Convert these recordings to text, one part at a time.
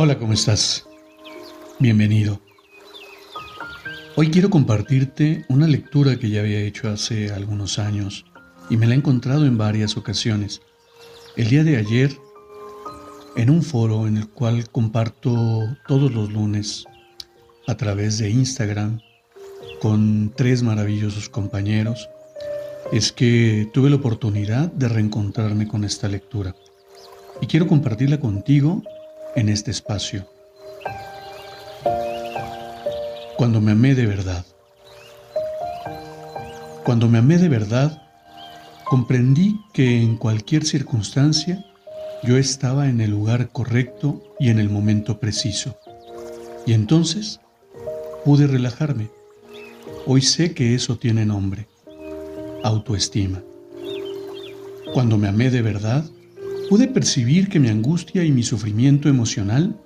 Hola, ¿cómo estás? Bienvenido. Hoy quiero compartirte una lectura que ya había hecho hace algunos años y me la he encontrado en varias ocasiones. El día de ayer, en un foro en el cual comparto todos los lunes a través de Instagram con tres maravillosos compañeros, es que tuve la oportunidad de reencontrarme con esta lectura. Y quiero compartirla contigo en este espacio. Cuando me amé de verdad. Cuando me amé de verdad, comprendí que en cualquier circunstancia yo estaba en el lugar correcto y en el momento preciso. Y entonces pude relajarme. Hoy sé que eso tiene nombre, autoestima. Cuando me amé de verdad, pude percibir que mi angustia y mi sufrimiento emocional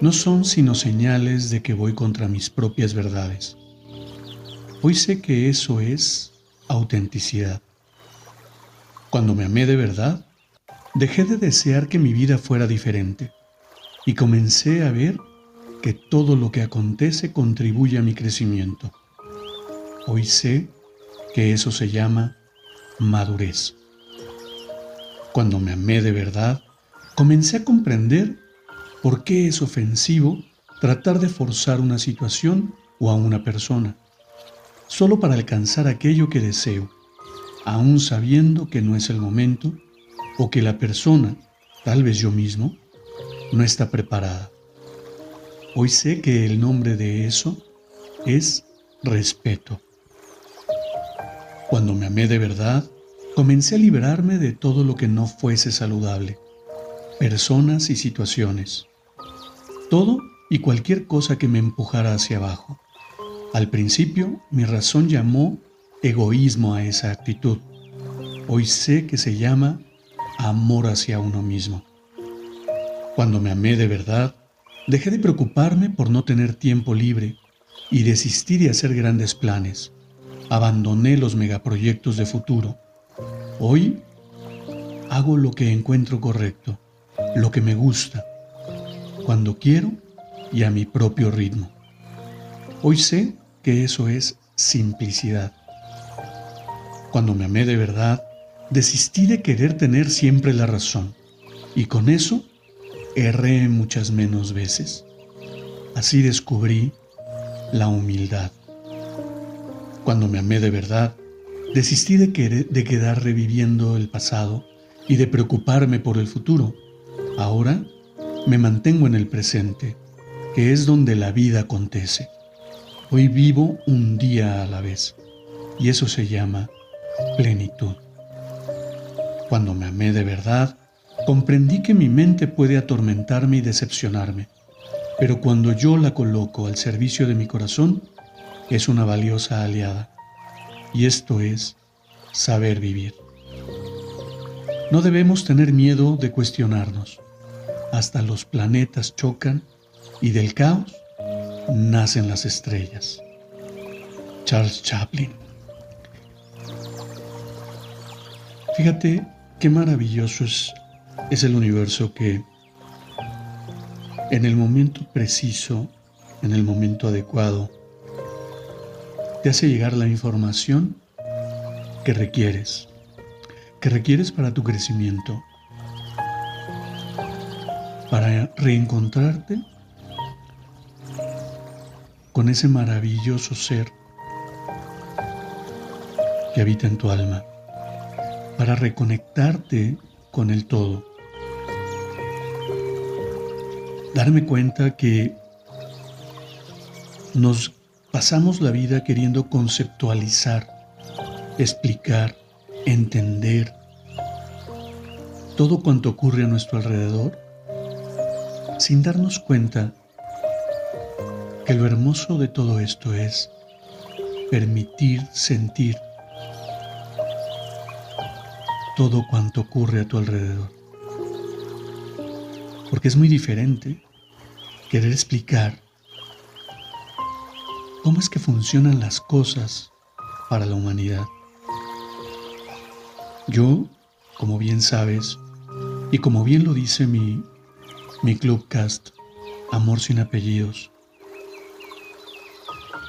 no son sino señales de que voy contra mis propias verdades. Hoy sé que eso es autenticidad. Cuando me amé de verdad, dejé de desear que mi vida fuera diferente y comencé a ver que todo lo que acontece contribuye a mi crecimiento. Hoy sé que eso se llama madurez. Cuando me amé de verdad, comencé a comprender por qué es ofensivo tratar de forzar una situación o a una persona, solo para alcanzar aquello que deseo, aún sabiendo que no es el momento o que la persona, tal vez yo mismo, no está preparada. Hoy sé que el nombre de eso es respeto. Cuando me amé de verdad, comencé a liberarme de todo lo que no fuese saludable, personas y situaciones, todo y cualquier cosa que me empujara hacia abajo. Al principio mi razón llamó egoísmo a esa actitud. Hoy sé que se llama amor hacia uno mismo. Cuando me amé de verdad, dejé de preocuparme por no tener tiempo libre y desistí de hacer grandes planes. Abandoné los megaproyectos de futuro Hoy hago lo que encuentro correcto, lo que me gusta, cuando quiero y a mi propio ritmo. Hoy sé que eso es simplicidad. Cuando me amé de verdad, desistí de querer tener siempre la razón y con eso erré muchas menos veces. Así descubrí la humildad. Cuando me amé de verdad, Desistí de, de quedar reviviendo el pasado y de preocuparme por el futuro. Ahora me mantengo en el presente, que es donde la vida acontece. Hoy vivo un día a la vez y eso se llama plenitud. Cuando me amé de verdad, comprendí que mi mente puede atormentarme y decepcionarme, pero cuando yo la coloco al servicio de mi corazón, es una valiosa aliada y esto es saber vivir. No debemos tener miedo de cuestionarnos. Hasta los planetas chocan y del caos nacen las estrellas. Charles Chaplin. Fíjate qué maravilloso es, es el universo que en el momento preciso, en el momento adecuado, te hace llegar la información que requieres, que requieres para tu crecimiento, para reencontrarte con ese maravilloso ser que habita en tu alma, para reconectarte con el todo. Darme cuenta que nos Pasamos la vida queriendo conceptualizar explicar, entender todo cuanto ocurre a nuestro alrededor sin darnos cuenta que lo hermoso de todo esto es permitir sentir todo cuanto ocurre a tu alrededor. Porque es muy diferente querer explicar cómo es que funcionan las cosas para la humanidad. Yo, como bien sabes, y como bien lo dice mi, mi Clubcast, Amor sin apellidos,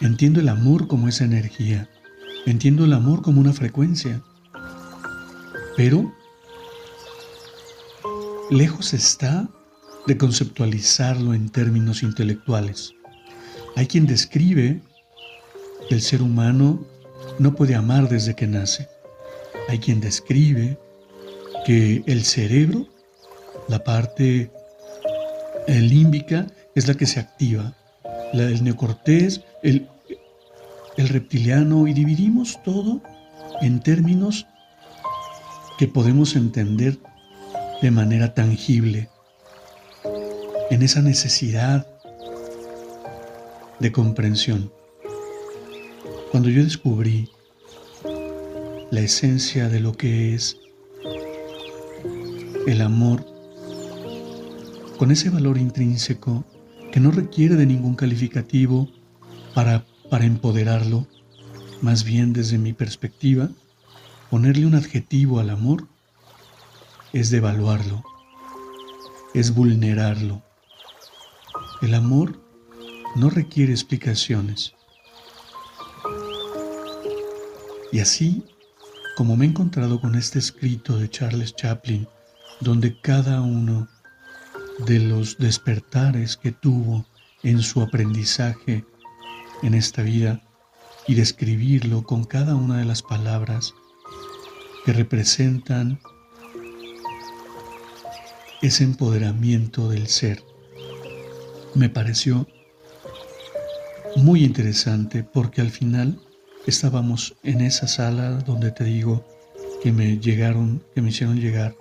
entiendo el amor como esa energía, entiendo el amor como una frecuencia, pero lejos está de conceptualizarlo en términos intelectuales. Hay quien describe que el ser humano no puede amar desde que nace. Hay quien describe que el cerebro, la parte límbica, es la que se activa, el neocortés, el reptiliano, y dividimos todo en términos que podemos entender de manera tangible, en esa necesidad de comprensión. Cuando yo descubrí la esencia de lo que es el amor con ese valor intrínseco que no requiere de ningún calificativo para, para empoderarlo, más bien desde mi perspectiva, ponerle un adjetivo al amor es devaluarlo, es vulnerarlo. El amor no requiere explicaciones. Y así, como me he encontrado con este escrito de Charles Chaplin, donde cada uno de los despertares que tuvo en su aprendizaje en esta vida y describirlo con cada una de las palabras que representan ese empoderamiento del ser. Me pareció muy interesante porque al final estábamos en esa sala donde te digo que me llegaron, que me hicieron llegar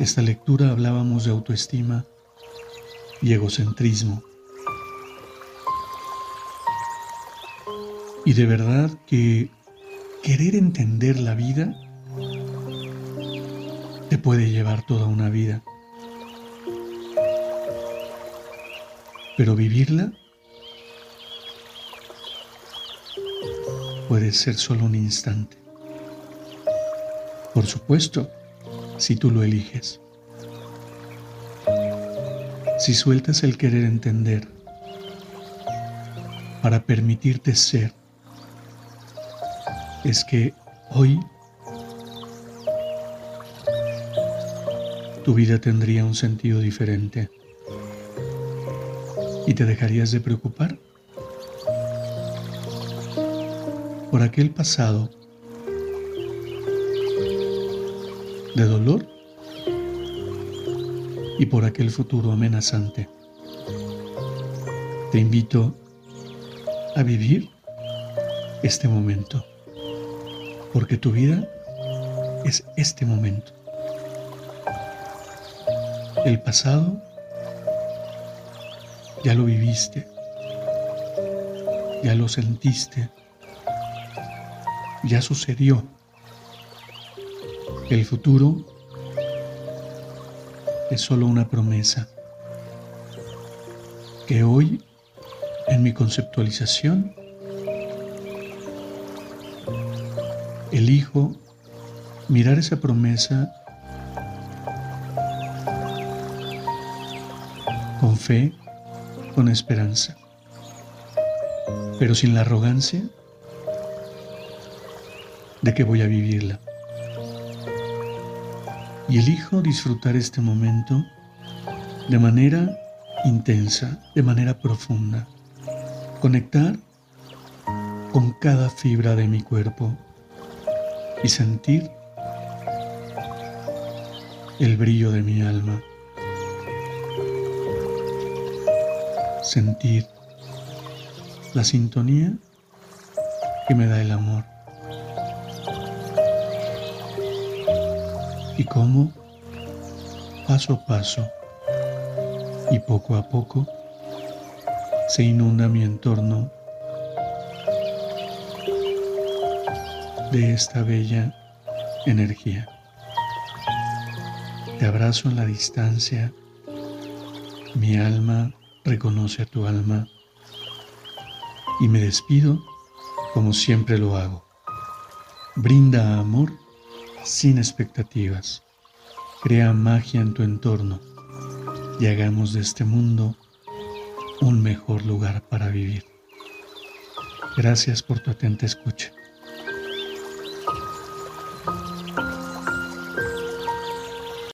esta lectura hablábamos de autoestima y egocentrismo. Y de verdad que querer entender la vida te puede llevar toda una vida. Pero vivirla puede ser solo un instante. Por supuesto, si tú lo eliges. Si sueltas el querer entender para permitirte ser, es que hoy tu vida tendría un sentido diferente y te dejarías de preocupar por aquel pasado de dolor y por aquel futuro amenazante. Te invito a vivir este momento, porque tu vida es este momento. El pasado ya lo viviste, ya lo sentiste, ya sucedió. El futuro es solo una promesa que hoy en mi conceptualización elijo mirar esa promesa con fe, con esperanza, pero sin la arrogancia de que voy a vivirla y elijo disfrutar este momento de manera intensa, de manera profunda. Conectar con cada fibra de mi cuerpo y sentir el brillo de mi alma. Sentir la sintonía que me da el amor. Y cómo, paso a paso y poco a poco, se inunda mi entorno de esta bella energía. Te abrazo en la distancia, mi alma reconoce a tu alma y me despido como siempre lo hago. Brinda amor sin expectativas. Crea magia en tu entorno y hagamos de este mundo un mejor lugar para vivir. Gracias por tu atenta escucha.